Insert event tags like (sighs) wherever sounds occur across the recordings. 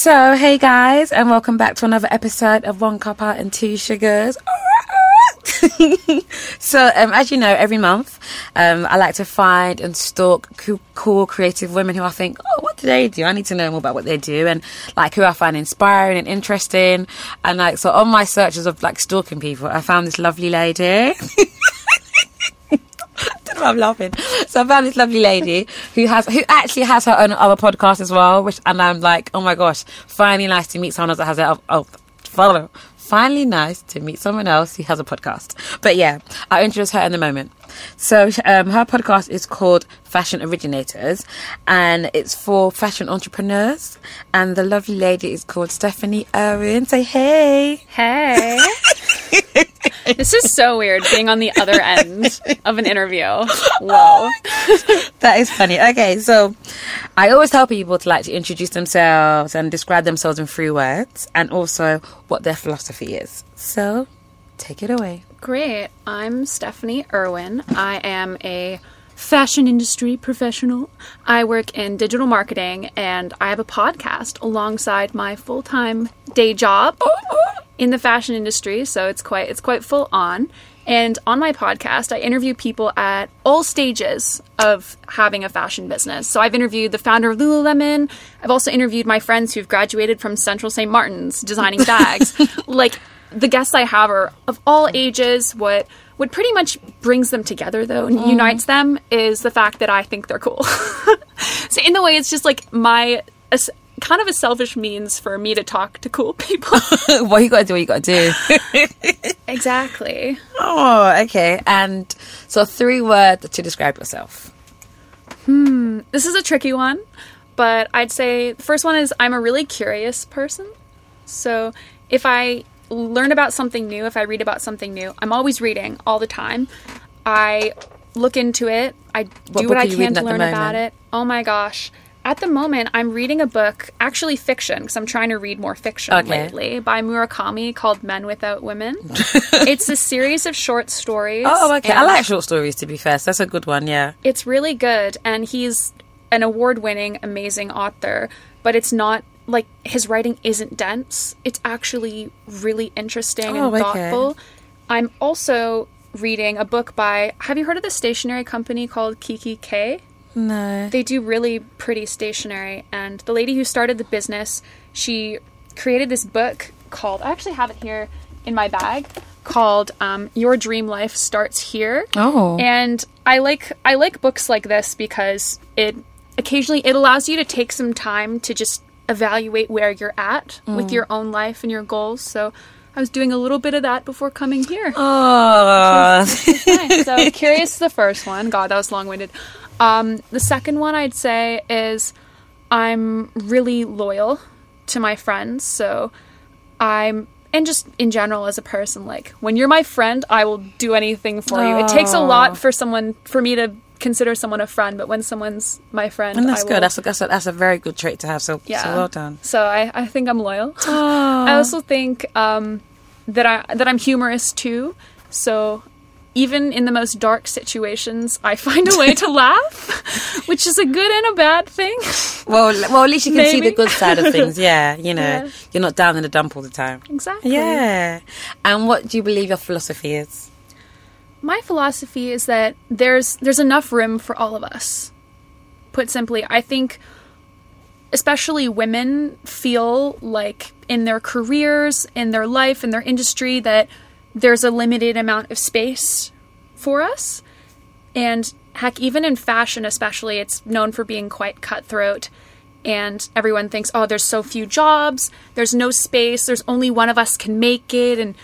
So, hey guys, and welcome back to another episode of One Cup Cuppa and Two Sugars. (laughs) so, um, as you know, every month um, I like to find and stalk cool, cool, creative women who I think, oh, what do they do? I need to know more about what they do, and like who I find inspiring and interesting. And like, so on my searches of like stalking people, I found this lovely lady. (laughs) (laughs) I'm laughing. So I found this lovely lady who has who actually has her own other podcast as well, which and I'm like, oh my gosh, finally nice to meet someone else that has a oh, follow. Finally nice to meet someone else who has a podcast. But yeah, I'll introduce her in a moment. So um, her podcast is called Fashion Originators, and it's for fashion entrepreneurs. And the lovely lady is called Stephanie Irwin. Say hey. Hey. (laughs) (laughs) this is so weird being on the other (laughs) end of an interview. Oh Whoa. that is funny. Okay, so I always tell people to like to introduce themselves and describe themselves in three words and also what their philosophy is. So take it away. Great. I'm Stephanie Irwin. I am a fashion industry professional. I work in digital marketing and I have a podcast alongside my full-time day job oh, in the fashion industry, so it's quite it's quite full on. And on my podcast, I interview people at all stages of having a fashion business. So I've interviewed the founder of Lululemon. I've also interviewed my friends who've graduated from Central St. Martin's designing bags. (laughs) like the guests I have are of all ages. What what pretty much brings them together though and mm. unites them is the fact that I think they're cool. (laughs) so in the way, it's just like my kind of a selfish means for me to talk to cool (laughs) people. (laughs) what you got to do, what you got to do. (laughs) exactly. Oh, okay. And so three words to describe yourself. Hmm. This is a tricky one, but I'd say the first one is I'm a really curious person. So if I learn about something new, if I read about something new, I'm always reading all the time. I look into it. I what do what I can to learn about it. Oh my gosh. At the moment, I'm reading a book, actually fiction, because I'm trying to read more fiction okay. lately, by Murakami called Men Without Women. (laughs) it's a series of short stories. Oh, okay. I like short stories, to be fair. So that's a good one, yeah. It's really good, and he's an award winning, amazing author, but it's not like his writing isn't dense. It's actually really interesting oh, and thoughtful. Okay. I'm also reading a book by, have you heard of the stationery company called kikki.K? No. They do really pretty stationery. And the lady who started the business, she created this book called, I actually have it here in my bag called um, Your Dream Life Starts Here. Oh. And I like I like books like this because it occasionally it allows you to take some time to just evaluate where you're at mm. with your own life and your goals. So I was doing a little bit of that before coming here. (laughs) Oh, nice. so curious the first one. God, that was long winded. Um, the second one I'd say is I'm really loyal to my friends. So I'm, and just in general as a person, like when you're my friend, I will do anything for you. It takes a lot for someone, for me to consider someone a friend, but when someone's my friend, and that's good. That's a, that's a, that's a very good trait to have. So yeah, so well done. So I, I think I'm loyal. (gasps) I also think um, that I that I'm humorous too. So even in the most dark situations, I find a way to (laughs) laugh, which is a good and a bad thing. Well, well, at least you can Maybe. see the good side of things. (laughs) Yeah, you know, yeah. you're not down in the dump all the time. Exactly. Yeah. And what do you believe your philosophy is? My philosophy is that there's there's enough room for all of us. Put simply, I think especially women feel like in their careers, in their life, in their industry that there's a limited amount of space for us. And heck, even in fashion, especially, it's known for being quite cutthroat. And everyone thinks, oh, there's so few jobs, there's no space, there's only one of us can make it. And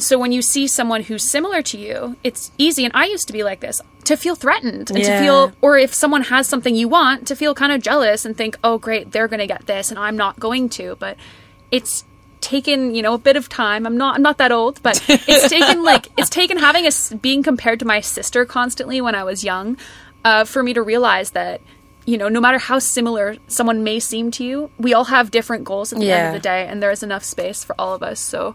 so when you see someone who's similar to you, it's easy. And I used to be like this to feel threatened and yeah. to feel, or if someone has something you want, to feel kind of jealous and think, oh, great, they're going to get this and I'm not going to. But it's taken you know a bit of time i'm not i'm not that old but it's taken (laughs) like it's taken having a being compared to my sister constantly when i was young uh, for me to realize that you know no matter how similar someone may seem to you we all have different goals at the yeah. end of the day and there's enough space for all of us so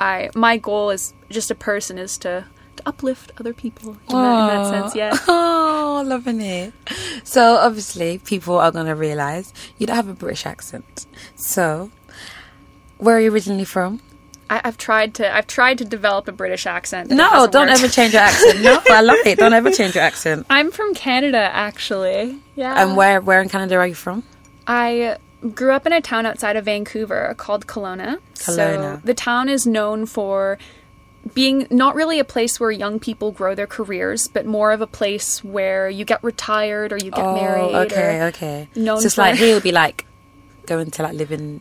i my goal is just a person is to to uplift other people in, that, in that, sense. Yeah. (laughs) Oh, loving it. So obviously, people are gonna realize you don't have a British accent. So, where are you originally from? I, I've tried to I've tried to develop a British accent. No, don't worked. ever change your accent. No, I love it. Don't ever change your accent. (laughs) I'm from Canada, actually. Yeah. And where, where in Canada are you from? I grew up in a town outside of Vancouver called Kelowna. So Kelowna. the town is known for being not really a place where young people grow their careers, but more of a place where you get retired or you get oh, married. Oh, okay, okay. known so it's like here would be (laughs) like going to like live in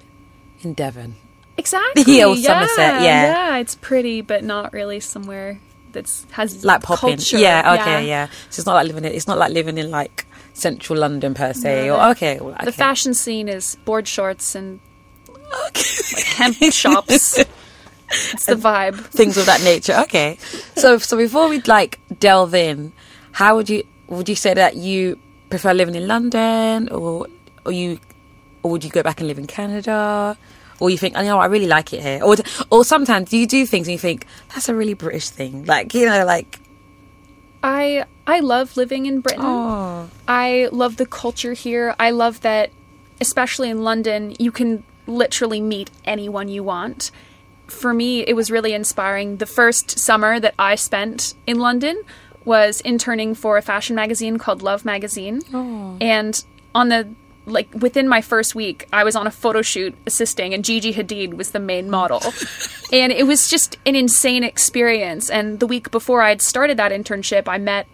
in Devon. Exactly. Yeah, or yeah, Somerset, yeah. Yeah, it's pretty, but not really somewhere that's has Like popping. culture. Yeah, okay, yeah. So it's not like living in it's not like living in like central London per se. No, or okay, well, okay. The fashion scene is board shorts and Okay. hemp shops. (laughs) It's the vibe. things of that nature. Okay. So so before we like delve in, how would you would you say that you prefer living in London or or you or would you go back and live in Canada? Or you think, oh, you know, I really like it here. Or or sometimes you do things and you think that's a really British thing, like you know, like I I love living in Britain. oh, I love the culture here. I love that, especially in London, you can literally meet anyone you want. For me, it was really inspiring. The first summer that I spent in London was interning for a fashion magazine called Love Magazine. And on the like within my first week, I was on a photo shoot assisting, and Gigi Hadid was the main model. (laughs) and it was just an insane experience. And the week before I'd started that internship, I met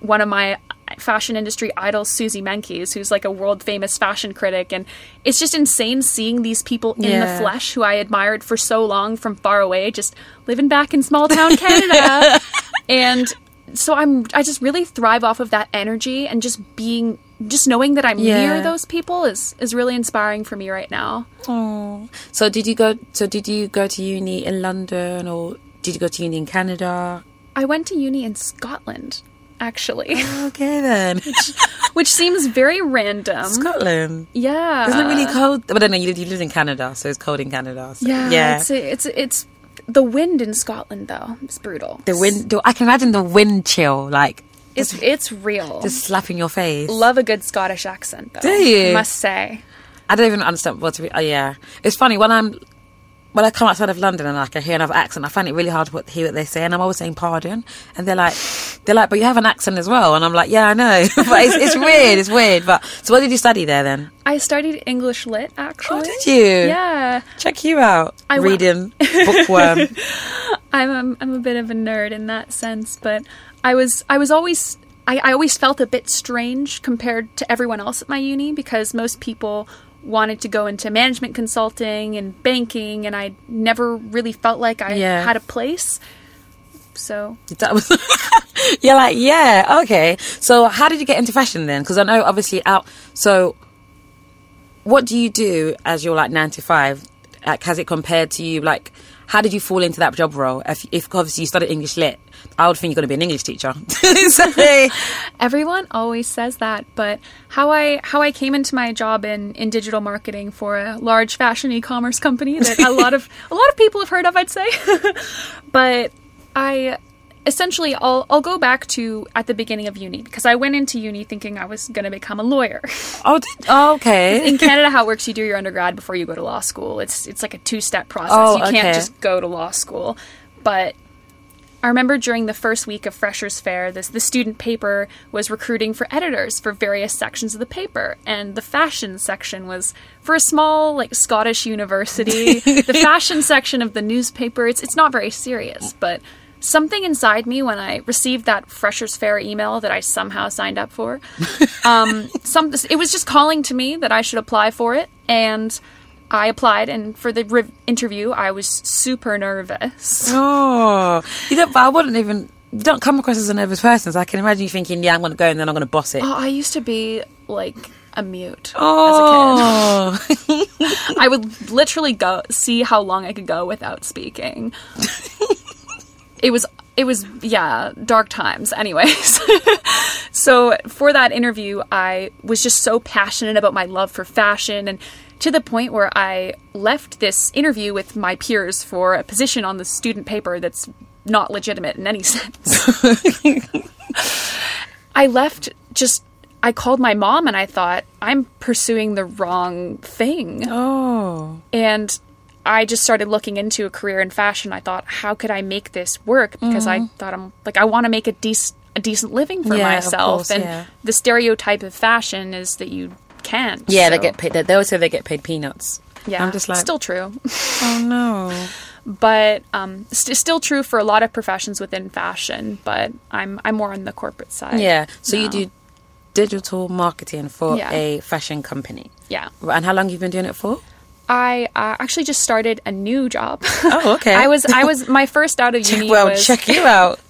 one of my fashion industry idols, Suzy Menkes, who's like a world famous fashion critic. And it's just insane seeing these people in Yeah. the flesh who I admired for so long from far away, just living back in small town (laughs) Canada. and so I'm, I just really thrive off of that energy and just being, just knowing that I'm Yeah. near those people is, is really inspiring for me right now. oh. So did you go? So did you go to uni in London or did you go to uni in Canada? I went to uni in Scotland, actually, oh, Okay then, (laughs) which seems very random. Scotland. yeah. Isn't it really cold? But I know. You, you live in Canada, so it's cold in Canada. So, Yeah, yeah. It's it's it's the wind in Scotland though. It's brutal. the wind. I can imagine the wind chill, like It's it's real. just slapping your face. Love a good Scottish accent though. Do you? Must say. I don't even understand what to be. Oh, yeah, it's funny when I'm when I come outside of London and like I hear another accent. I find it really hard to hear what they say, and I'm always saying pardon, and they're like, they're like, but you have an accent as well, and I'm like, yeah, I know, (laughs) but it's, it's weird. It's weird. But so, what did you study there then? I studied English lit actually. Oh, did you? Yeah, Check you out. I Reading (laughs) bookworm. I'm a, I'm a bit of a nerd in that sense, but I was I was always I, I always felt a bit strange compared to everyone else at my uni because most people wanted to go into management consulting and banking, and I never really felt like I Yeah. had a place. So That was (laughs) you're like yeah okay so how did you get into fashion then because i know obviously out so what do you do as you're like nine to five like has it compared to you like how did you fall into that job role if, if obviously you studied english lit i would think you're going to be an english teacher (laughs) Everyone always says that, but how I how I came into my job in, in digital marketing for a large fashion e-commerce company that a lot of a lot of people have heard of, I'd say. (laughs) but I essentially I'll I'll go back to at the beginning of uni because I went into uni thinking I was going to become a lawyer. (laughs) oh, did, oh okay (laughs) in Canada how it works you do your undergrad before you go to law school. It's it's like a two-step process. Oh, you can't okay. just go to law school. But I remember during the first week of Freshers Fair, this the student paper was recruiting for editors for various sections of the paper, and the fashion section was for a small like Scottish university. (laughs) the fashion section of the newspaper, it's it's not very serious, but something inside me when I received that Freshers Fair email that I somehow signed up for, (laughs) um, some it was just calling to me that I should apply for it, and I applied. And for the re- interview, I was super nervous. oh you don't but i wouldn't even you don't come across as a nervous person so i can imagine you thinking yeah i'm going to go and then i'm going to boss it Oh, I used to be like a mute oh as a kid. (laughs) I would literally go see how long I could go without speaking. (laughs) it was it was yeah, dark times anyways. (laughs) so for that interview, I was just so passionate about my love for fashion and to the point where I left this interview with my peers for a position on the student paper that's not legitimate in any (laughs) sense. I left just I called my mom and I thought I'm pursuing the wrong thing. Oh. And I just started looking into a career in fashion. I thought, how could I make this work? Because I thought I'm like I want to make a decent a decent living for Mm-hmm. Yeah, myself. course, and yeah. the stereotype of fashion is that you can't. Yeah, they get paid. They always say they get paid peanuts. Yeah, I'm just like, still true, oh no. (laughs) but um, st- still true for a lot of professions within fashion. But I'm I'm more on the corporate side. Yeah. So you do digital marketing for Yeah. a fashion company. Yeah, And how long you've been doing it for? I uh, actually just started a new job. Oh, okay. (laughs) I was I was (laughs) my first out of uni well, was check you (laughs) out.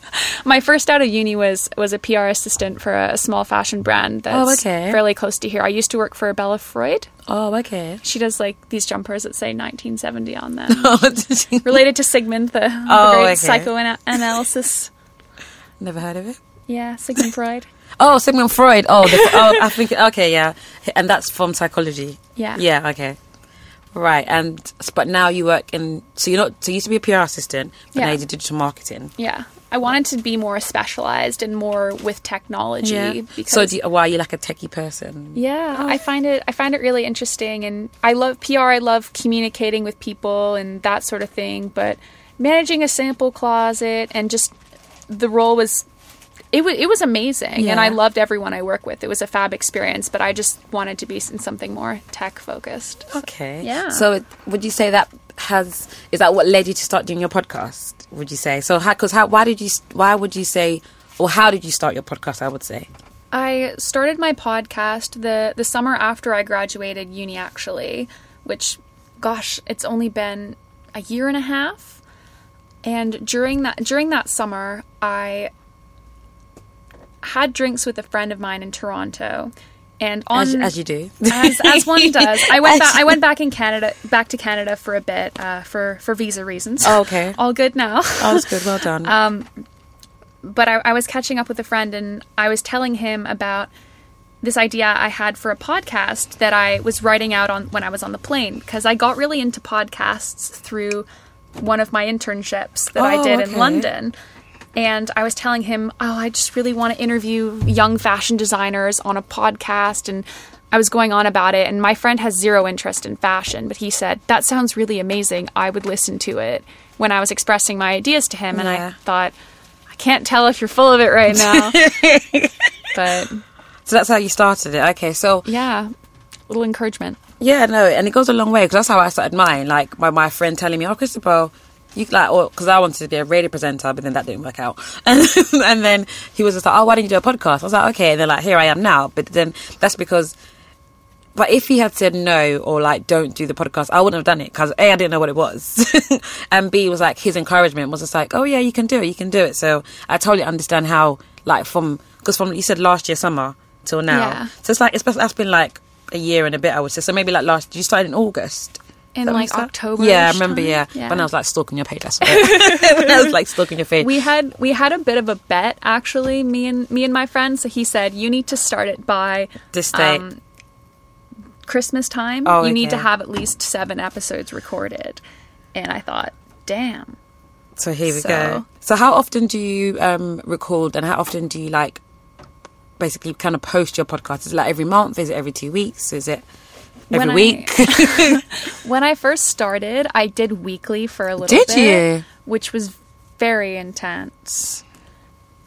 my first out of uni was was a PR assistant for a small fashion brand that's Oh, okay. fairly close to here. I used to work for Bella Freud. Oh, okay. She does like these jumpers that say 1970 on them, Oh, related to Sigmund, the, the Oh, great okay. psychoanalysis. Never heard of it. Yeah, Sigmund Freud. Oh, Sigmund Freud. Oh, the, oh, I think okay, yeah, and that's from psychology. Yeah. Yeah. Okay. Right, and but now you work in. So you're not. So you used to be a PR assistant, but Yeah. now you do digital marketing. Yeah. I wanted to be more specialized and more with technology because So do you, why are you like a techie person? Yeah, I oh. find it I find it really interesting and I love PR, I love communicating with people and that sort of thing, but managing a sample closet and just the role was it was it was amazing and I loved everyone I work with. It was a fab experience, but I just wanted to be in something more tech focused. Okay. Yeah. So it- would you say that has is that what led you to start doing your podcast? Would you say so? How? Because how? Why did you? Why would you say? Or how did you start your podcast? I would say. I started my podcast the the summer after I graduated uni actually, which gosh, it's only been a year and a half. And during that during that summer, I had drinks with a friend of mine in Toronto. And on As, as you do. as, as one does. I went back. I went back in Canada, back to Canada for a bit, uh, for for visa reasons. Oh, okay. (laughs) all good now. All good. Well done. Um, but I, I was catching up with a friend and I was telling him about this idea I had for a podcast that I was writing out on when I was on the plane because I got really into podcasts through one of my internships that I Oh, did okay. in London. And I was telling him, oh, I just really want to interview young fashion designers on a podcast. And I was going on about it. And my friend has zero interest in fashion, but he said, that sounds really amazing. I would listen to it when I was expressing my ideas to him. And I thought, I can't tell if you're full of it right now. (laughs) but so that's how you started it. Okay. So yeah, A little encouragement. Yeah, no, and it goes a long way because that's how I started mine. Like my, my friend telling me, "Oh, Christopher, you like," oh, or because I wanted to be a radio presenter, but then that didn't work out. (laughs) And and then he was just like, "Oh, why don't you do a podcast?" I was like, "Okay," and then like here I am now. But then that's because. But if he had said no or like don't do the podcast, I wouldn't have done it because a I didn't know what it was, (laughs) and b was like his encouragement was just like, oh yeah, you can do it, you can do it. So I totally understand how like from because from you said last year summer till now, Yeah. so it's like it's that's been like a year and a bit, I would say. So maybe like last, you started in August. In that like? October. Yeah, I remember. Yeah. Yeah. when I was like stalking your page. Right. (laughs) when I was like stalking your page. We had we had a bit of a bet actually, me and me and my friend. So he said you need to start it by this day. um, Christmas time. Oh, you need to have at least seven episodes recorded. And I thought, damn. so here we so- go. So how often do you um record, and how often do you like basically kind of post your podcast? Is it like every month? Is it every two weeks? Is it every When I- week? (laughs) (laughs) When I first started, I did weekly for a little Did bit, you? which was very intense.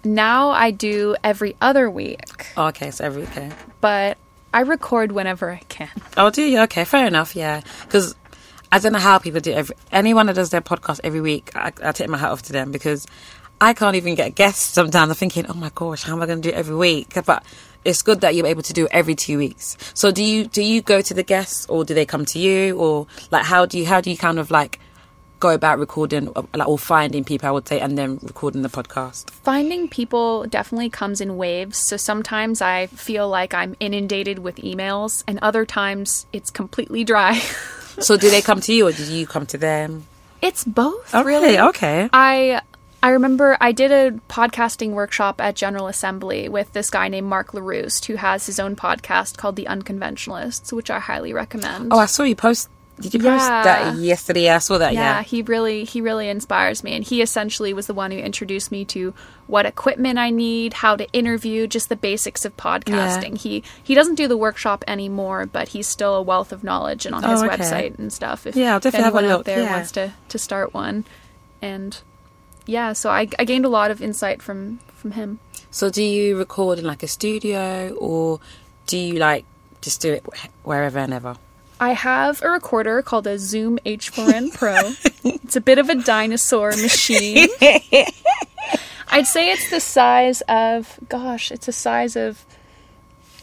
Now I do every other week, oh, okay, so every okay. but I record whenever I can. Oh, do you? Okay, fair enough. Yeah, because I don't know how people do. Every, anyone that does their podcast every week, I, I take my hat off to them because I can't even get guests. Sometimes I'm thinking, oh my gosh, how am I going to do it every week? But it's good that you're able to do it every two weeks. So do you do you go to the guests or do they come to you or like how do you how do you kind of like go about recording uh, like, or finding people? I would say and then recording the podcast. Finding people definitely comes in waves. So sometimes I feel like I'm inundated with emails, and other times it's completely dry. (laughs) So do they come to you or do you come to them? it's both, Oh, really. Okay. I I remember I did a podcasting workshop at General Assembly with this guy named Mark LaRousse, who has his own podcast called The Unconventionalists, which I highly recommend. Oh, I saw you post Did you post Yeah. that yesterday? I saw that. yeah, Yeah. he really he really inspires me and he essentially was the one who introduced me to what equipment I need, how to interview, just the basics of podcasting. He he doesn't do the workshop anymore, but he's still a wealth of knowledge and on oh, his Oh, okay. website and stuff. If, Yeah, I'll if definitely have a anyone out there yeah. wants to to start one. And yeah, so I I gained a lot of insight from from him. So do you record in like a studio or do you like just do it wherever and ever? I have a recorder called a Zoom H4n Pro. (laughs) it's a bit of a dinosaur machine. (laughs) I'd say it's the size of, gosh, it's the size of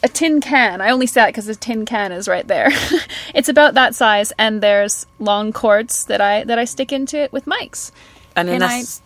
a tin can. I only say that because the tin can is right there. (laughs) it's about that size, and there's long cords that I that I stick into it with mics. And then And I- that's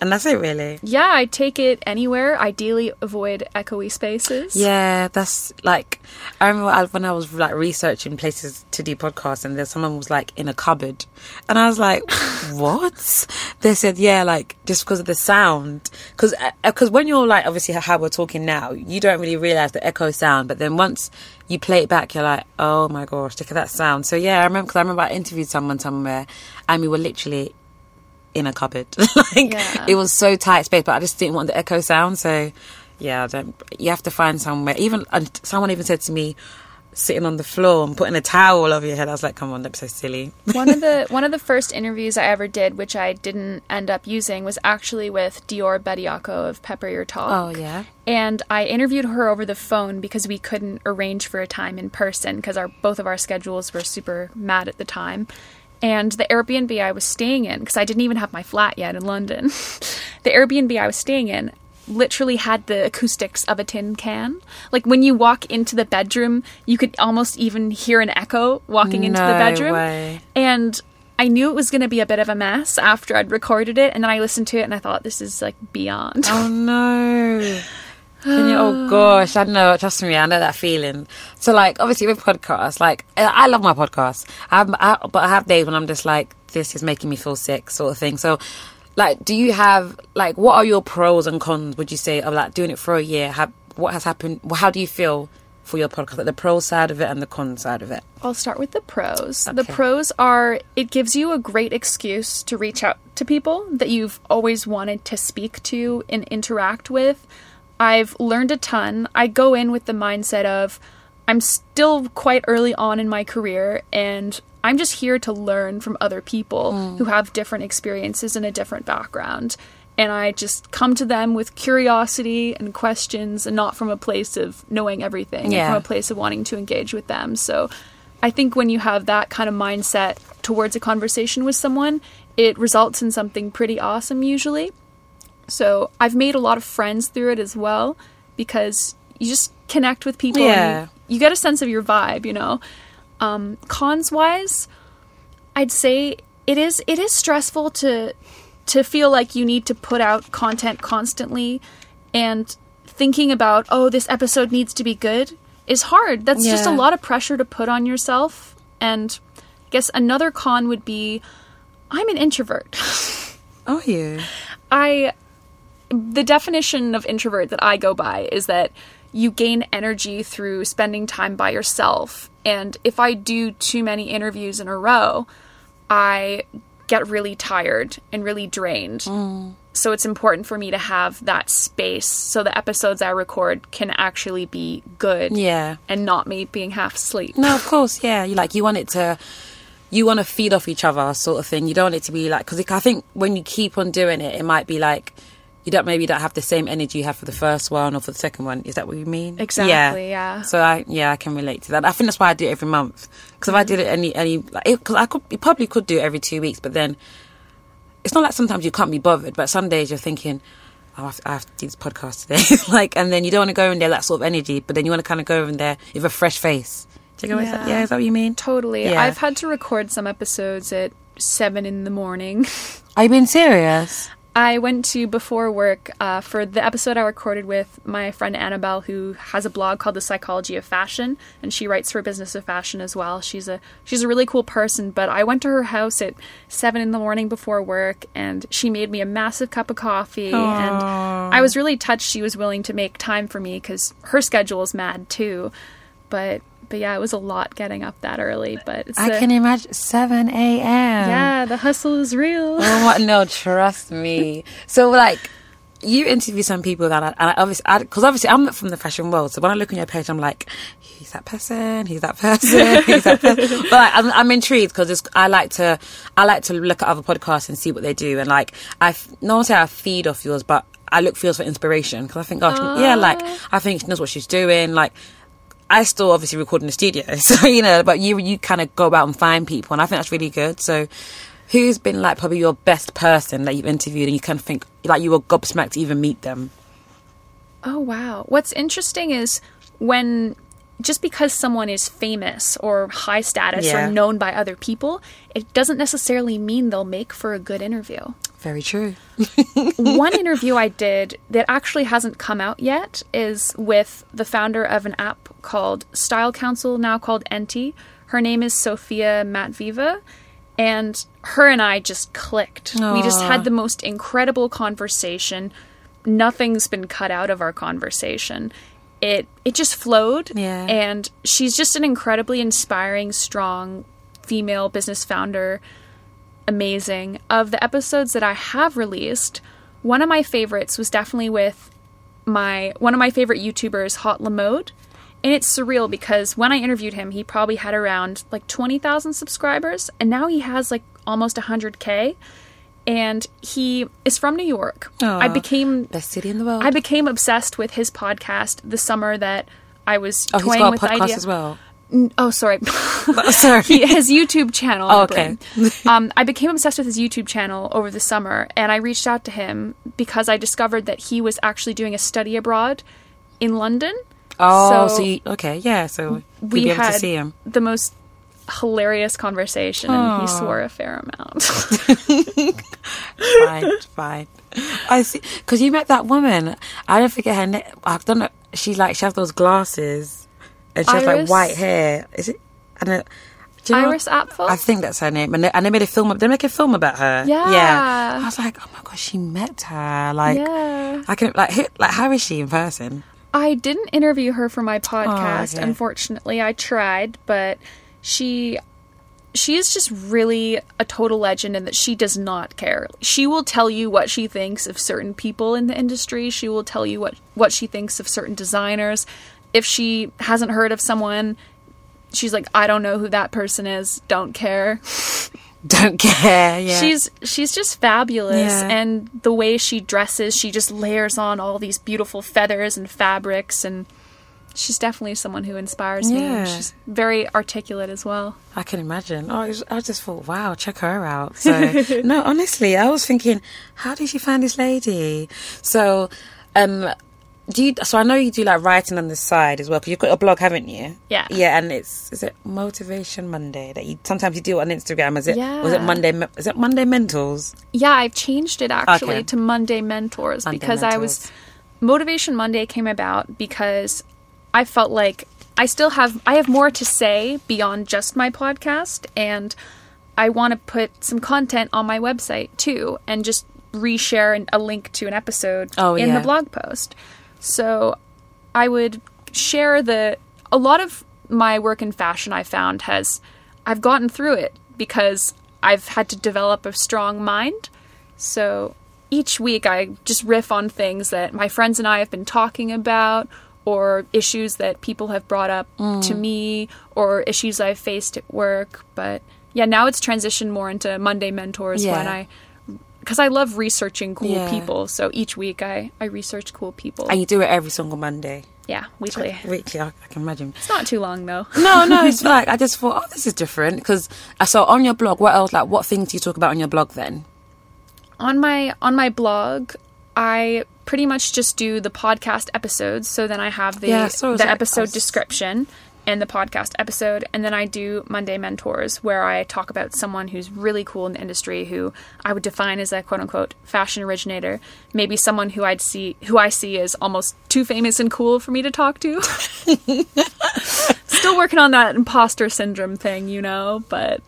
and that's it really. Yeah, I take it anywhere. Ideally, avoid echoey spaces. Yeah, that's like I remember when I was like researching places to do podcasts, and there someone was like in a cupboard, and I was like, (laughs) "What?" They said, "Yeah, like just because of the sound, because because uh, uh, when you're like obviously how we're talking now, you don't really realize the echo sound, but then once you play it back, you're like, oh my gosh, look at that sound." So yeah, I remember because I remember I interviewed someone somewhere, and we were literally in a cupboard. (laughs) like Yeah. it was so tight space, but I just didn't want the echo sound. So yeah, I don't, you have to find somewhere. Even and someone even said to me, sitting on the floor and putting a towel over your head. I was like, come on, that's so silly. (laughs) one of the one of the first interviews I ever did, which I didn't end up using, was actually with Dior Bediako of Pepper Your Talk. Oh yeah. And I interviewed her over the phone because we couldn't arrange for a time in person because our both of our schedules were super mad at the time. And the Airbnb I was staying in, because I didn't even have my flat yet in London, (laughs) the Airbnb I was staying in literally had the acoustics of a tin can. Like when you walk into the bedroom, you could almost even hear an echo walking into the No bedroom. way. And I knew it was going to be a bit of a mess after I'd recorded it. And then I listened to it and I thought, this is like beyond. Oh no. (laughs) Can you, oh (sighs) gosh, I know. Trust me, I know that feeling. So, like, obviously with podcasts, like, I love my podcast. I have, I, but I have days when I'm just like, this is making me feel sick, sort of thing. So, like, do you have like, what are your pros and cons? Would you say of like doing it for a year? Have, what has happened? Well, how do you feel for your podcast? Like the pro side of it and the con side of it. I'll start with the pros. The pros are it gives you a great excuse to reach out to people that you've always wanted to speak to and interact with. I've learned a ton. I go in with the mindset of I'm still quite early on in my career and I'm just here to learn from other people hmm. who have different experiences and a different background. And I just come to them with curiosity and questions and not from a place of knowing everything, and Yeah. from a place of wanting to engage with them. So I think when you have that kind of mindset towards a conversation with someone, it results in something pretty awesome usually. So I've made a lot of friends through it as well because you just connect with people. Yeah. And you, you get a sense of your vibe, you know. Um, cons wise, I'd say it is it is stressful to to feel like you need to put out content constantly and thinking about oh this episode needs to be good is hard. That's just a lot of pressure to put on yourself and I guess another con would be I'm an introvert. (laughs) Oh, you. I the definition of introvert that I go by is that you gain energy through spending time by yourself. And if I do too many interviews in a row, I get really tired and really drained. So it's important for me to have that space so the episodes I record can actually be good Yeah. and not me being half asleep. No, of course, yeah. You like you want it to, you want to feed off each other, sort of thing. You don't want it to be like because I think when you keep on doing it, it might be like you don't maybe you don't have the same energy you have for the first one or for the second one. Is that what you mean? Exactly, yeah. So I yeah I can relate to that. I think that's why I do it every month because if I mm. did it any any like because I could you probably could do it every two weeks, but then it's not like sometimes you can't be bothered, but some days you're thinking. Oh, I have, to, I have to do this podcast today, (laughs) like, and then you don't want to go in there that sort of energy, but then you want to kind of go in there with a fresh face. Do you know what I said? Yeah. Yeah, is that what you mean? Totally. Yeah. I've had to record some episodes at seven in the morning. (laughs) Are you being serious? I went to before work uh, for the episode I recorded with my friend Annabelle, who has a blog called The Psychology of Fashion, and she writes for Business of Fashion as well. She's a she's a really cool person. But I went to her house at seven in the morning before work, and she made me a massive cup of coffee, and I was really touched. She was willing to make time for me because her schedule is mad too. but but yeah, it was a lot getting up that early. But it's I can imagine 7 a.m. yeah, the hustle is real. Oh no, trust me. (laughs) So like, you interview some people that, I, and I obviously, because obviously I'm not from the fashion world. So when I look on your page, I'm like, who's that person? Who's that person? (laughs) Who's that person? (laughs) but like, I'm, I'm intrigued because I like to, I like to look at other podcasts and see what they do. And like, I no one say I feed off yours, but I look for yours for inspiration because I think, gosh, yeah, like ah. I think she knows what she's doing. Like. I still obviously record in the studio, (laughs) so you know, but you you kind of go out and find people, and I think that's really good. So, who's been like probably your best person that you've interviewed, and you kind of think like you were gobsmacked to even meet them? Oh wow. What's interesting is when just because someone is famous or high status Yeah. or known by other people, it doesn't necessarily mean they'll make for a good interview. Very true. (laughs) One interview I did that actually hasn't come out yet is with the founder of an app called Style Council, now called Enti. Her name is Sophia Matviva, and her and I just clicked. We just had the most incredible conversation. Nothing's been cut out of our conversation. It it just flowed. Yeah. And she's just an incredibly inspiring, strong female business founder amazing. Of the episodes that I have released, one of my favorites was definitely with my one of my favorite YouTubers, Haute Le Mode. And it's surreal because when I interviewed him, he probably had around like 20,000 subscribers, and now he has like almost 100k. And he is from New York. I became Best city in the world. I became obsessed with his podcast the summer that I was oh, he's toying got a with the podcast idea. as well. Oh, sorry. (laughs) Sorry. he, his YouTube channel. Oh, okay. (laughs) um, I became obsessed with his YouTube channel over the summer, and I reached out to him because I discovered that he was actually doing a study abroad in London. Oh, so, So- you, okay, yeah. So We had to see him. the most hilarious conversation, and he swore a fair amount. (laughs) fine, fine. I see. Because you met that woman. I don't forget her name. I don't know. She like she has those glasses, and she has like white hair. Is it? I don't. You know- Iris Apfel. I think that's her name, and they, and they made a film. They make a film about her. Yeah. yeah. I was like, oh my gosh, she met her. Like, yeah. I can like, who, like, how is she in person? I didn't interview her for my oh, podcast. okay. Unfortunately, I tried, but she she is just really a total legend in that she does not care. She will tell you what she thinks of certain people in the industry. She will tell you what what she thinks of certain designers. If she hasn't heard of someone, she's like, I don't know who that person is. Don't care. (laughs) Don't care. Yeah. She's she's just fabulous Yeah. and the way she dresses, she just layers on all these beautiful feathers and fabrics and she's definitely someone who inspires me. Yeah. and She's very articulate as well. I can imagine. Oh, I just, thought, wow, check her out. So, (laughs) no, honestly, I was thinking, how did you find this lady? So, um, do you? So I know you do like writing on the side as well. Because you've got a blog, haven't you? Yeah. Yeah, and it's is it Motivation Monday that you sometimes you do on Instagram? Is it? Yeah. Was it. Monday? Is it Monday Mentals? Yeah, I've changed it actually Okay. to Monday Mentors Monday because I was Motivation Monday came about because I felt like I still have I have more to say beyond just my podcast and I want to put some content on my website too and just reshare an- a link to an episode Oh, in yeah. the blog post. So I would share the a lot of my work in fashion I found has I've gotten through it because I've had to develop a strong mind. So each week I just riff on things that my friends and I have been talking about or issues that people have brought up to mm. me or issues I've faced at work, but yeah, now it's transitioned more into Monday mentors when Yeah. I because I love researching cool Yeah. people. So each week I I research cool people. And you do it every single Monday. yeah, weekly. Weekly, I, I can imagine. It's not too long though. No, no, it's (laughs) like I just thought, oh, this is different. Because I uh, saw on your blog, what else? Like, what things do you talk about on your blog then? on my on my blog i pretty much just do the podcast episodes. So then i have the Yeah, so was the like episode us. description and the podcast episode. And then i do monday mentors where i talk about someone who's really cool in the industry who i would define as a quote unquote fashion originator. Maybe someone who i'd see who i see as almost too famous and cool for me to talk to. (laughs) Still working on that imposter syndrome thing you know but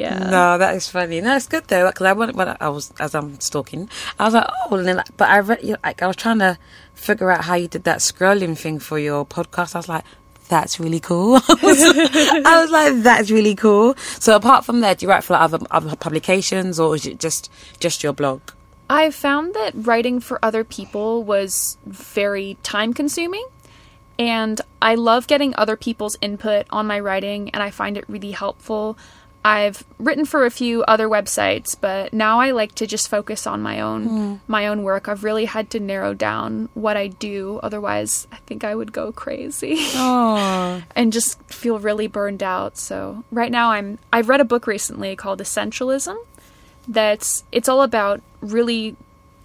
yeah No, that is funny. No, it's good though because I went when I was as I'm stalking, I was like, oh, and then like, but I read you like I was trying to figure out how you did that scrolling thing for your podcast. I was like, that's really cool. (laughs) I was, I was like, that's really cool. So apart from that, do you write for like, other other publications, or is it just just your blog? I found that writing for other people was very time consuming. And I love getting other people's input on my writing, and I find it really helpful. I've written for a few other websites, but now I like to just focus on my own hmm. my own work. I've really had to narrow down what I do, otherwise I think I would go crazy Oh, (laughs) and just feel really burned out. So right now I'm I've read a book recently called Essentialism that's it's all about really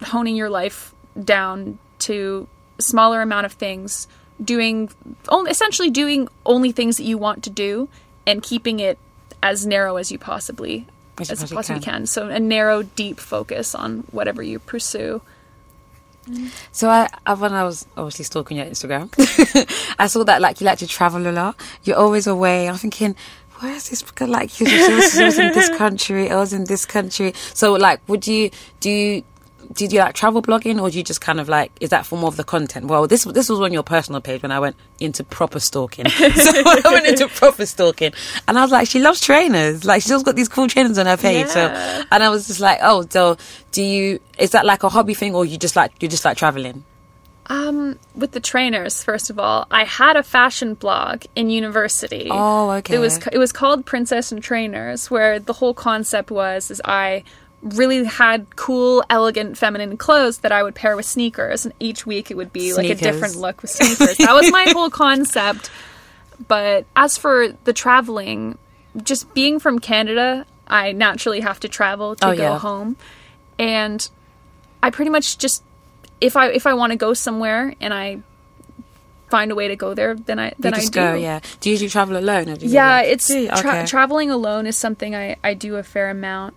honing your life down to smaller amount of things, doing only essentially doing only things that you want to do and keeping it as narrow as you possibly As as possibly possibly can. can. So a narrow, deep focus on whatever you pursue. so I, I when I was obviously stalking your Instagram, (laughs) I saw that like you like to travel a lot. You're always away. I'm thinking. Where is this? Because like you was, was in this (laughs) country, I was in this country. So like, would you do you do you like travel blogging, or do you just kind of like is that for more of the content? Well, this this was on your personal page when I went into proper stalking. (laughs) so I went into proper stalking, and I was like, she loves trainers. Like she's always got these cool trainers on her page. Yeah. So, and I was just like, oh, so do you? Is that like a hobby thing, or you just like you just like traveling? Um, with the trainers, first of all, I had a fashion blog in university. Oh, okay. It was it was called Princess and Trainers, where the whole concept was is I really had cool, elegant, feminine clothes that I would pair with sneakers, and each week it would be like a different look with sneakers. that was my (laughs) whole concept. But as for the traveling, just being from Canada, I naturally have to travel to Oh, go yeah. home, and I pretty much just if I if I want to go somewhere and I find a way to go there, then I then I do. go, yeah. Do you usually travel alone? Or do you Yeah, it's Do you? tra- Okay. traveling alone is something I I do a fair amount,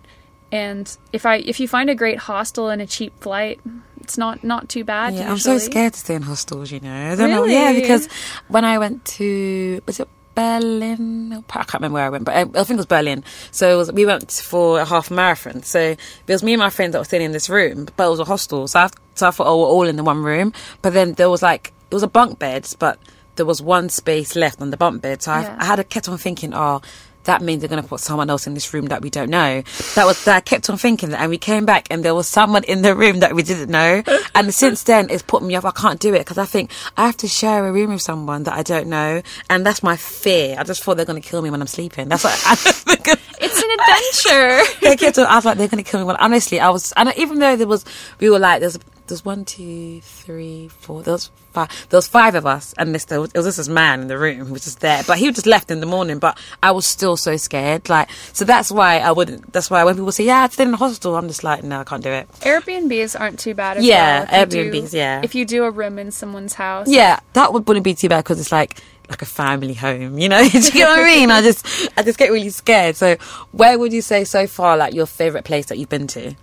and if I if you find a great hostel and a cheap flight, it's not not too bad. Yeah, I'm so scared to stay in hostels. You know, I don't know. Yeah, because when I went to was it Berlin? I can't remember where I went, but I, I think it was Berlin. So it was, we went for a half marathon. So it was me and my friends that were staying in this room, but it was a hostel. So I, so I thought, oh, we're all in the one room. But then there was like it was a bunk bed, but there was one space left on the bunk bed. So I, Yeah. I had a kept on thinking, oh. That means they're going to put someone else in this room that we don't know. That was that I kept on thinking that, and we came back, and there was someone in the room that we didn't know. (laughs) And since then, it's put me off. I can't do it because I think I have to share a room with someone that I don't know, and that's my fear. I just thought they're going to kill me when I'm sleeping. That's what I (laughs) think. It's an adventure. (laughs) they kept on. I was like, they're going to kill me. When honestly, I was, and even though there was, we were like, there's, there's one, two, three, four. There was five. There was five of us, and was, it was just this man in the room who was just there, but he just left in the morning. But I was still so scared. Like, so that's why I wouldn't. That's why when people say, yeah, I stayed in the hostel, I'm just like, no, I can't do it. Airbnbs aren't too bad as Yeah, well. you do- Airbnbs, yeah. If you do a room in someone's house, Yeah, that would, wouldn't be too bad because it's like like a family home, you know. (laughs) do you get what I mean? I just I just get really scared. So, where would you say so far like your favorite place that you've been to?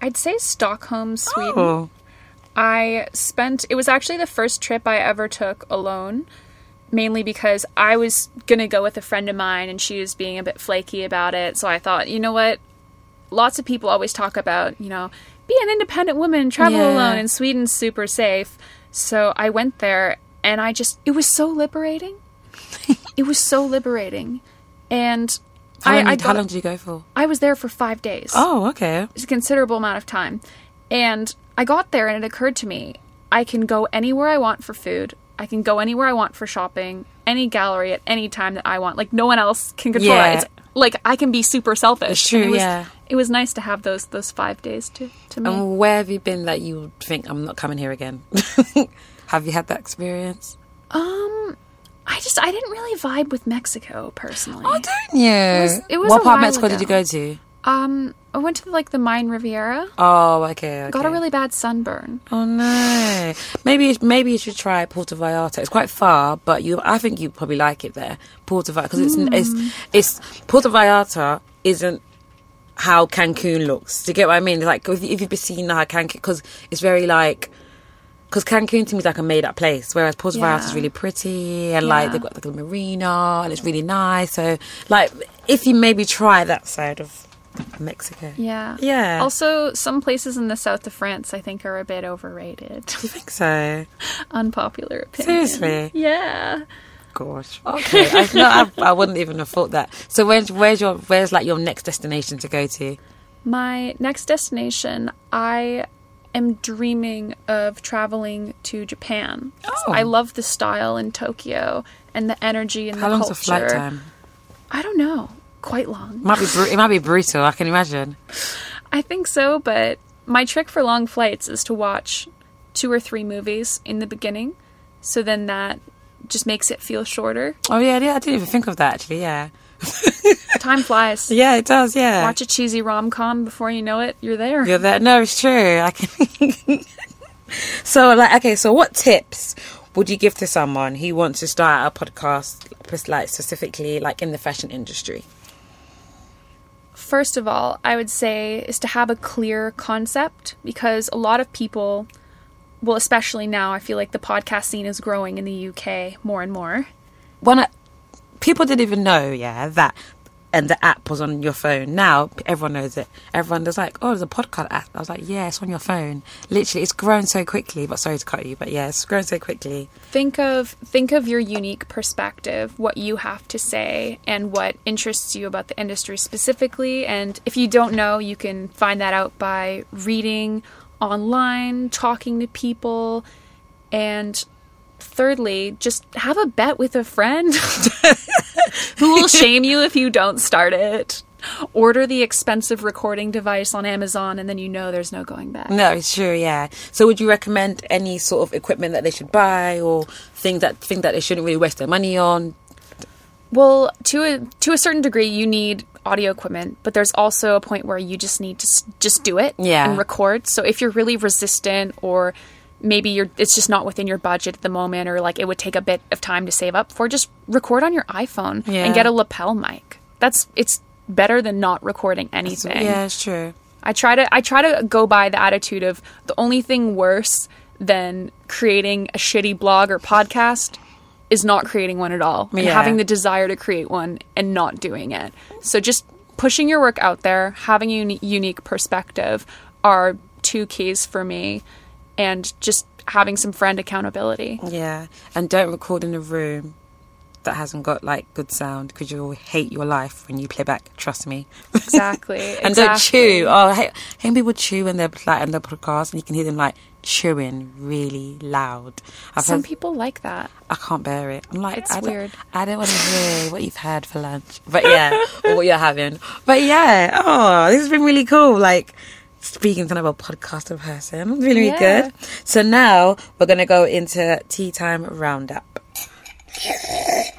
I'd say Stockholm, Sweden. Oh, I spent it was actually the first trip I ever took alone, mainly because I was going to go with a friend of mine and she was being a bit flaky about it. So I thought, you know what? Lots of people always talk about, you know, be an independent woman, travel Yeah. alone, and Sweden's super safe. So I went there and I just it was so liberating. (laughs) it was so liberating. And how, I, long, I, did, how long did you go for? I was there for five days Oh, okay. it's a considerable amount of time. And I got there and it occurred to me I can go anywhere I want for food. I can go anywhere I want for shopping, any gallery at any time that I want. Like no one else can control Yeah. it. It's like I can be super selfish. It's true, it was, yeah. It was nice to have those those five days to to me. And where have you been that you think I'm not coming here again? (laughs) have you had that experience? um I just I didn't really vibe with Mexico personally. Oh, don't you? was- it was what part of Mexico did you go to? um I went to like the Mayan Riviera. Oh, okay. okay. Got a really bad sunburn. Oh no! Maybe maybe you should try Puerto Vallarta. It's quite far, but you I think you probably like it there, Puerto Vallarta, because it's it's it's Puerto Vallarta isn't how Cancun looks. Do you get what I mean? Like if, if you've seen how Cancun, because it's very like. Because Cancun to me is like a made up place, whereas Puerto Vallarta is really pretty and like they've got like a marina and it's really nice. So, like, if you maybe try that side of Mexico, Yeah. Yeah. Also, some places in the south of France I think are a bit overrated. do you think so? (laughs) Unpopular opinion. Seriously? Yeah. gosh. Okay. I, no, I, I wouldn't even have thought that. So where's where's your where's like your next destination to go to? My next destination, I am dreaming of traveling to Japan. Oh. I love the style in Tokyo and the energy and the How the long's culture. the flight time? I don't know. Quite long. Might be bru- it might be brutal. I can imagine. I think so, but my trick for long flights is to watch two or three movies in the beginning. So then that just makes it feel shorter. Oh yeah, yeah. I didn't even think of that actually. Yeah. (laughs) Time flies. Yeah, it does. Yeah. Watch a cheesy rom com before you know it, you're there. You're there. No, it's true. I can. (laughs) so, like, okay. So, what tips would you give to someone who wants to start a podcast, like specifically, like in the fashion industry? First of all, I would say is to have a clear concept because a lot of people, well, especially now, I feel like the podcast scene is growing in the UK more and more. When I, people didn't even know, yeah, that and the app was on your phone. Now everyone knows it. Everyone was like, "Oh, there's a podcast app." I was like, "Yeah, it's on your phone." Literally, it's grown so quickly. But sorry to cut you, but yeah, it's grown so quickly. Think of think of your unique perspective, what you have to say, and what interests you about the industry specifically. And if you don't know, you can find that out by reading online, talking to people, and thirdly, just have a bet with a friend (laughs) who will shame you if you don't start it. Order the expensive recording device on Amazon, and then you know there's no going back. No, it's true. Yeah. So, would you recommend any sort of equipment that they should buy, or thing that thing that they shouldn't really waste their money on? Well, to a to a certain degree, you need audio equipment, but there's also a point where you just need to s- just do it Yeah. and record. So if you're really resistant, or maybe you're it's just not within your budget at the moment, or like it would take a bit of time to save up for, just record on your iPhone Yeah. and get a lapel mic. That's it's better than not recording anything. Yeah, it's true. I try to I try to go by the attitude of the only thing worse than creating a shitty blog or podcast is not creating one at all and having the desire to create one and not doing it. So just pushing your work out there, having a uni- unique perspective are two keys for me and just having some friend accountability. Yeah, and don't record in a room that hasn't got like good sound because you'll hate your life when you play back. Trust me. Exactly. (laughs) and don't chew. Oh, I hate, hate people chew when they're like in the podcast, and you can hear them like chewing really loud. I've Some heard- people like that. I can't bear it. I'm like, It's I don't, weird. I don't want to hear what you've had for lunch, but yeah, (laughs) or what you're having. But yeah, oh, this has been really cool. Like speaking to another podcaster person, really, really Yeah. good. So now we're gonna go into tea time roundup. (laughs)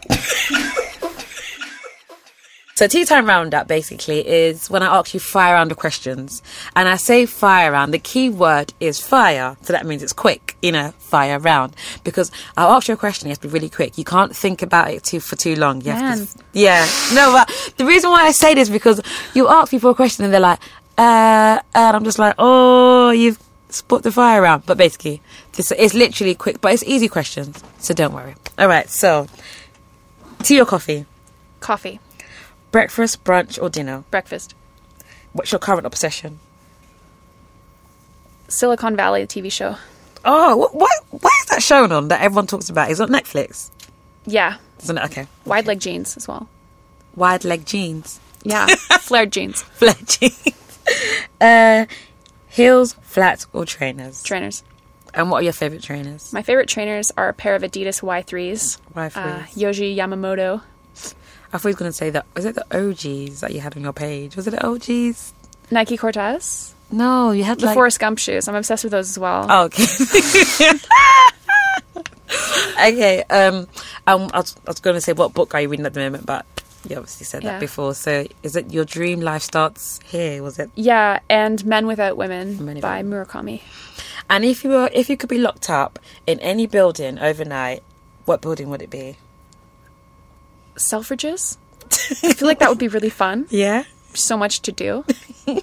So tea time roundup basically is when I ask you fire round of questions, and I say fire round. The key word is fire, so that means it's quick. You know, fire round because I'll ask you a question. You have to be really quick. You can't think about it too for too long. You have to, yeah. No, but the reason why I say this is because you ask people a question and they're like, uh, and I'm just like, oh, you've spot the fire round. But basically, this it's literally quick, but it's easy questions, so don't worry. All right, so tea or coffee, Coffee, breakfast, brunch, or dinner. breakfast. What's your current obsession? Silicon Valley TV show. Oh, what, what, what is that shown on that everyone talks about? Is it on Netflix? Yeah, Isn't it? Okay. wide leg jeans as well. Wide leg jeans. Yeah, (laughs) flared jeans, Flat jeans. (laughs) uh, heels, flats, or trainers? trainers. and what are your favourite trainers? My favorite trainers are a pair of Adidas Y3s. Why Uh, three? Yohji Yamamoto. I thought you were going to say that. Was it the OGs that you had on your page? Was it the OGs? Nike Cortez. No, you had The like. Forrest Gump shoes. I'm obsessed with those as well. Oh, okay. (laughs) okay. Um, um, I was, I was going to say what book are you reading at the moment, but you obviously said Yeah. that before. So, is it your dream life starts here? Was it? Yeah, and Men Without Women Men by Murakami. And if you were, if you could be locked up in any building overnight, what building would it be? Selfridges. I feel like that would be really fun. (laughs) Yeah. So much to do. (laughs)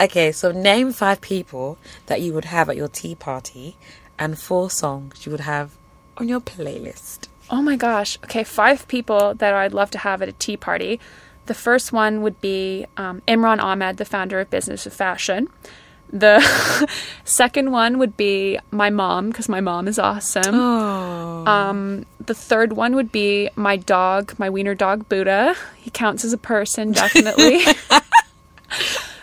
Okay, so name five people that you would have at your tea party, and four songs you would have on your playlist. Oh my gosh. Okay, five people that I'd love to have at a tea party. The first one would be um, Imran Amed, the founder of Business of Fashion. The (laughs) second one would be my mom because my mom is awesome. Oh. Um, the third one would be my dog, my wiener dog Buddha. He counts as a person, (laughs) definitely.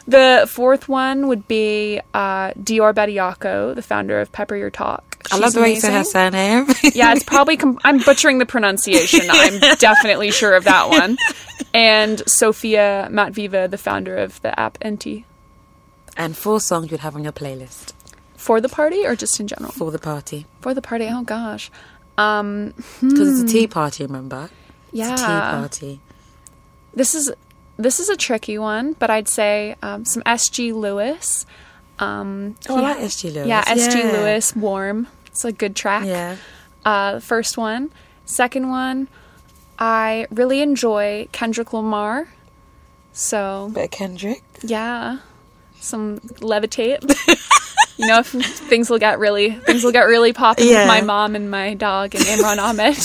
the fourth one would be uh, Dior Bediako, the founder of Pepper Your Talk. I love the way you say her surname. (laughs) Yeah, it's probably. Com- I'm butchering the pronunciation. I'm definitely sure of that one. And Sophia Matviva, the founder of the app NT. and four songs you'd have on your playlist For the party or just in general? for the party. For the party. Oh gosh. Um, Because it's a tea party, remember? yeah. It's a tea party. This is this is a tricky one, but I'd say um, some SG Lewis. Um, Oh, I like SG Lewis. yeah, SG Lewis, Warm. It's a good track. Yeah. Uh, the first one. Second one, I really enjoy Kendrick Lamar. So Bit of Kendrick. yeah, some levitate. (laughs) you know, if things will get really things will get really popping Yeah. with my mom and my dog and Imran (laughs) Amed.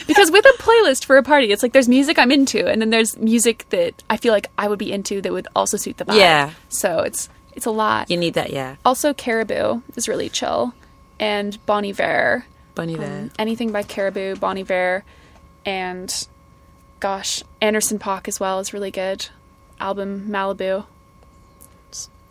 (laughs) because with a playlist for a party, it's like there's music I'm into, and then there's music that I feel like I would be into that would also suit the vibe. Yeah. So it's it's a lot. You need that, yeah. Also, Caribou is really chill, and Bon Iver. Bunny there. Um, anything by Caribou, Bon Iver, and gosh, Anderson .Paak as well is really good. Album Malibu.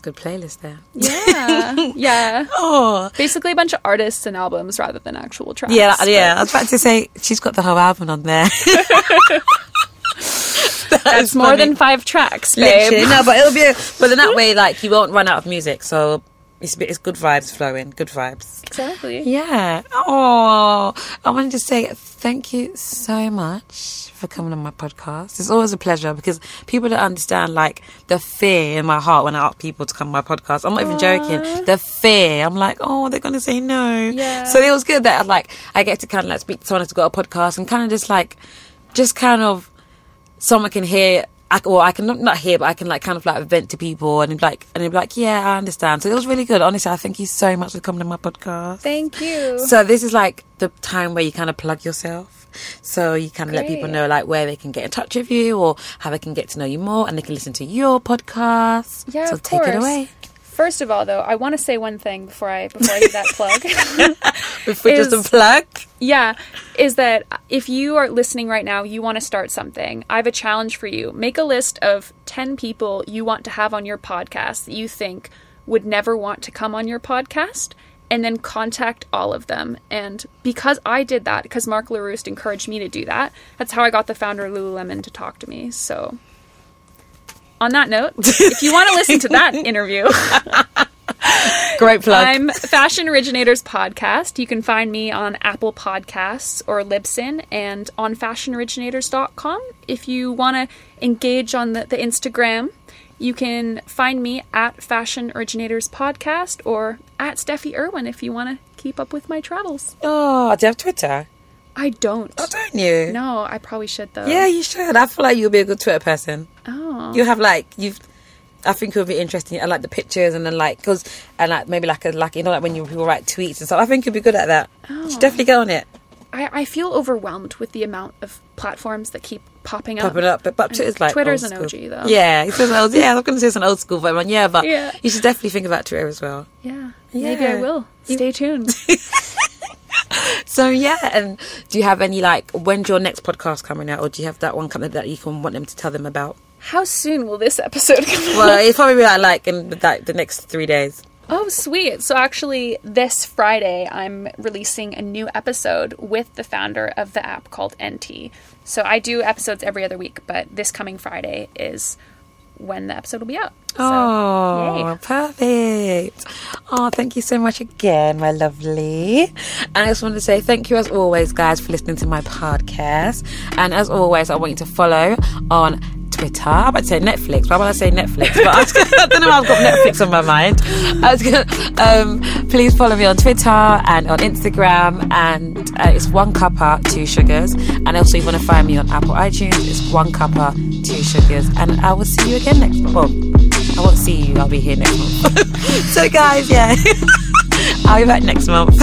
Good playlist there. Yeah, (laughs) yeah. Oh. Basically, a bunch of artists and albums rather than actual tracks. Yeah, yeah. I was about to say she's got the whole album on there. (laughs) (laughs) That's more than five tracks, babe. Literally, no, but it'll be. But then that way, like you won't run out of music. So it's it's good vibes flowing. Good vibes. Exactly. Yeah. Oh, I wanted to say thank you so much for coming on my podcast. It's always a pleasure because people don't understand like the fear in my heart when I ask people to come on my podcast. I'm not even joking. The fear. I'm like, oh, they're gonna say no. Yeah. So it was good that like I get to kind of like speak to someone who's got a podcast and kind of just like, just kind of someone can hear. I, or I can not, not hear, but I can like kind of like vent to people and like and they'd be like, yeah, I understand. So it was really good. Honestly, I thank you so much for coming to my podcast. Thank you. So this is like the time where you kind of plug yourself. So you kind of let people know like where they can get in touch with you or how they can get to know you more and they can listen to your podcast. Yeah, so of take course. it away. First of all, though, I want to say one thing before I before I do that plug. (laughs) Before just a plug. Yeah, is that if you are listening right now, you want to start something, I have a challenge for you. Make a list of 10 people you want to have on your podcast that you think would never want to come on your podcast, and then contact all of them. And because I did that, because Mark LaRouste encouraged me to do that, that's how I got the founder of Lululemon to talk to me. So, on that note, if you want to listen to that (laughs) interview, (laughs) Great plug. I'm Fashion Originators Podcast. You can find me on Apple Podcasts or Libsyn and on fashionoriginators.com. If you want to engage on the, the Instagram, you can find me at Fashion Originators Podcast or at Steffi Irwin if you want to keep up with my travels. oh, do you have Twitter? I don't. Oh, don't you? No, I probably should though. Yeah, you should. I feel like you'll be a good Twitter person. Oh. You have like you've. I think it would be interesting. I like the pictures and then like because and like maybe like a like you know like when you people write tweets and stuff. I think you'd be good at that. You should definitely oh. go on it. I, I feel overwhelmed with the amount of platforms that keep popping up. popping up. But, but Twitter's like Twitter's old an school. OG, though. Yeah, it's an old, yeah. I was going to say it's an old school, but yeah, but Yeah. you should definitely think about Twitter as well. Yeah, maybe I will. Stay tuned. (laughs) So yeah, and do you have any like when's your next podcast coming out, or do you have that one coming that you can want them to tell them about? How soon will this episode (laughs) come out? Well, it's probably like like in like the next three days. Oh, sweet. So, actually, this Friday, I'm releasing a new episode with the founder of the app called NT. So, I do episodes every other week, but this coming Friday is when the episode will be out. So, Oh, yay. perfect. Oh, thank you so much again, my lovely. And I just wanted to say thank you as always, guys, for listening to my podcast. And as always, I want you to follow on Twitter. I might say Netflix. Why would I say Netflix? But I, was, (laughs) I don't know. I've got Netflix on my mind. Gonna, um, please follow me on Twitter and on Instagram. And uh, it's one cuppa, two sugars. And also, you want to find me on Apple iTunes. It's one cuppa, two sugars. And I will see you again next month. Well, I won't see you. I'll be here next month. (laughs) so, guys, yeah, (laughs) I'll be back next month.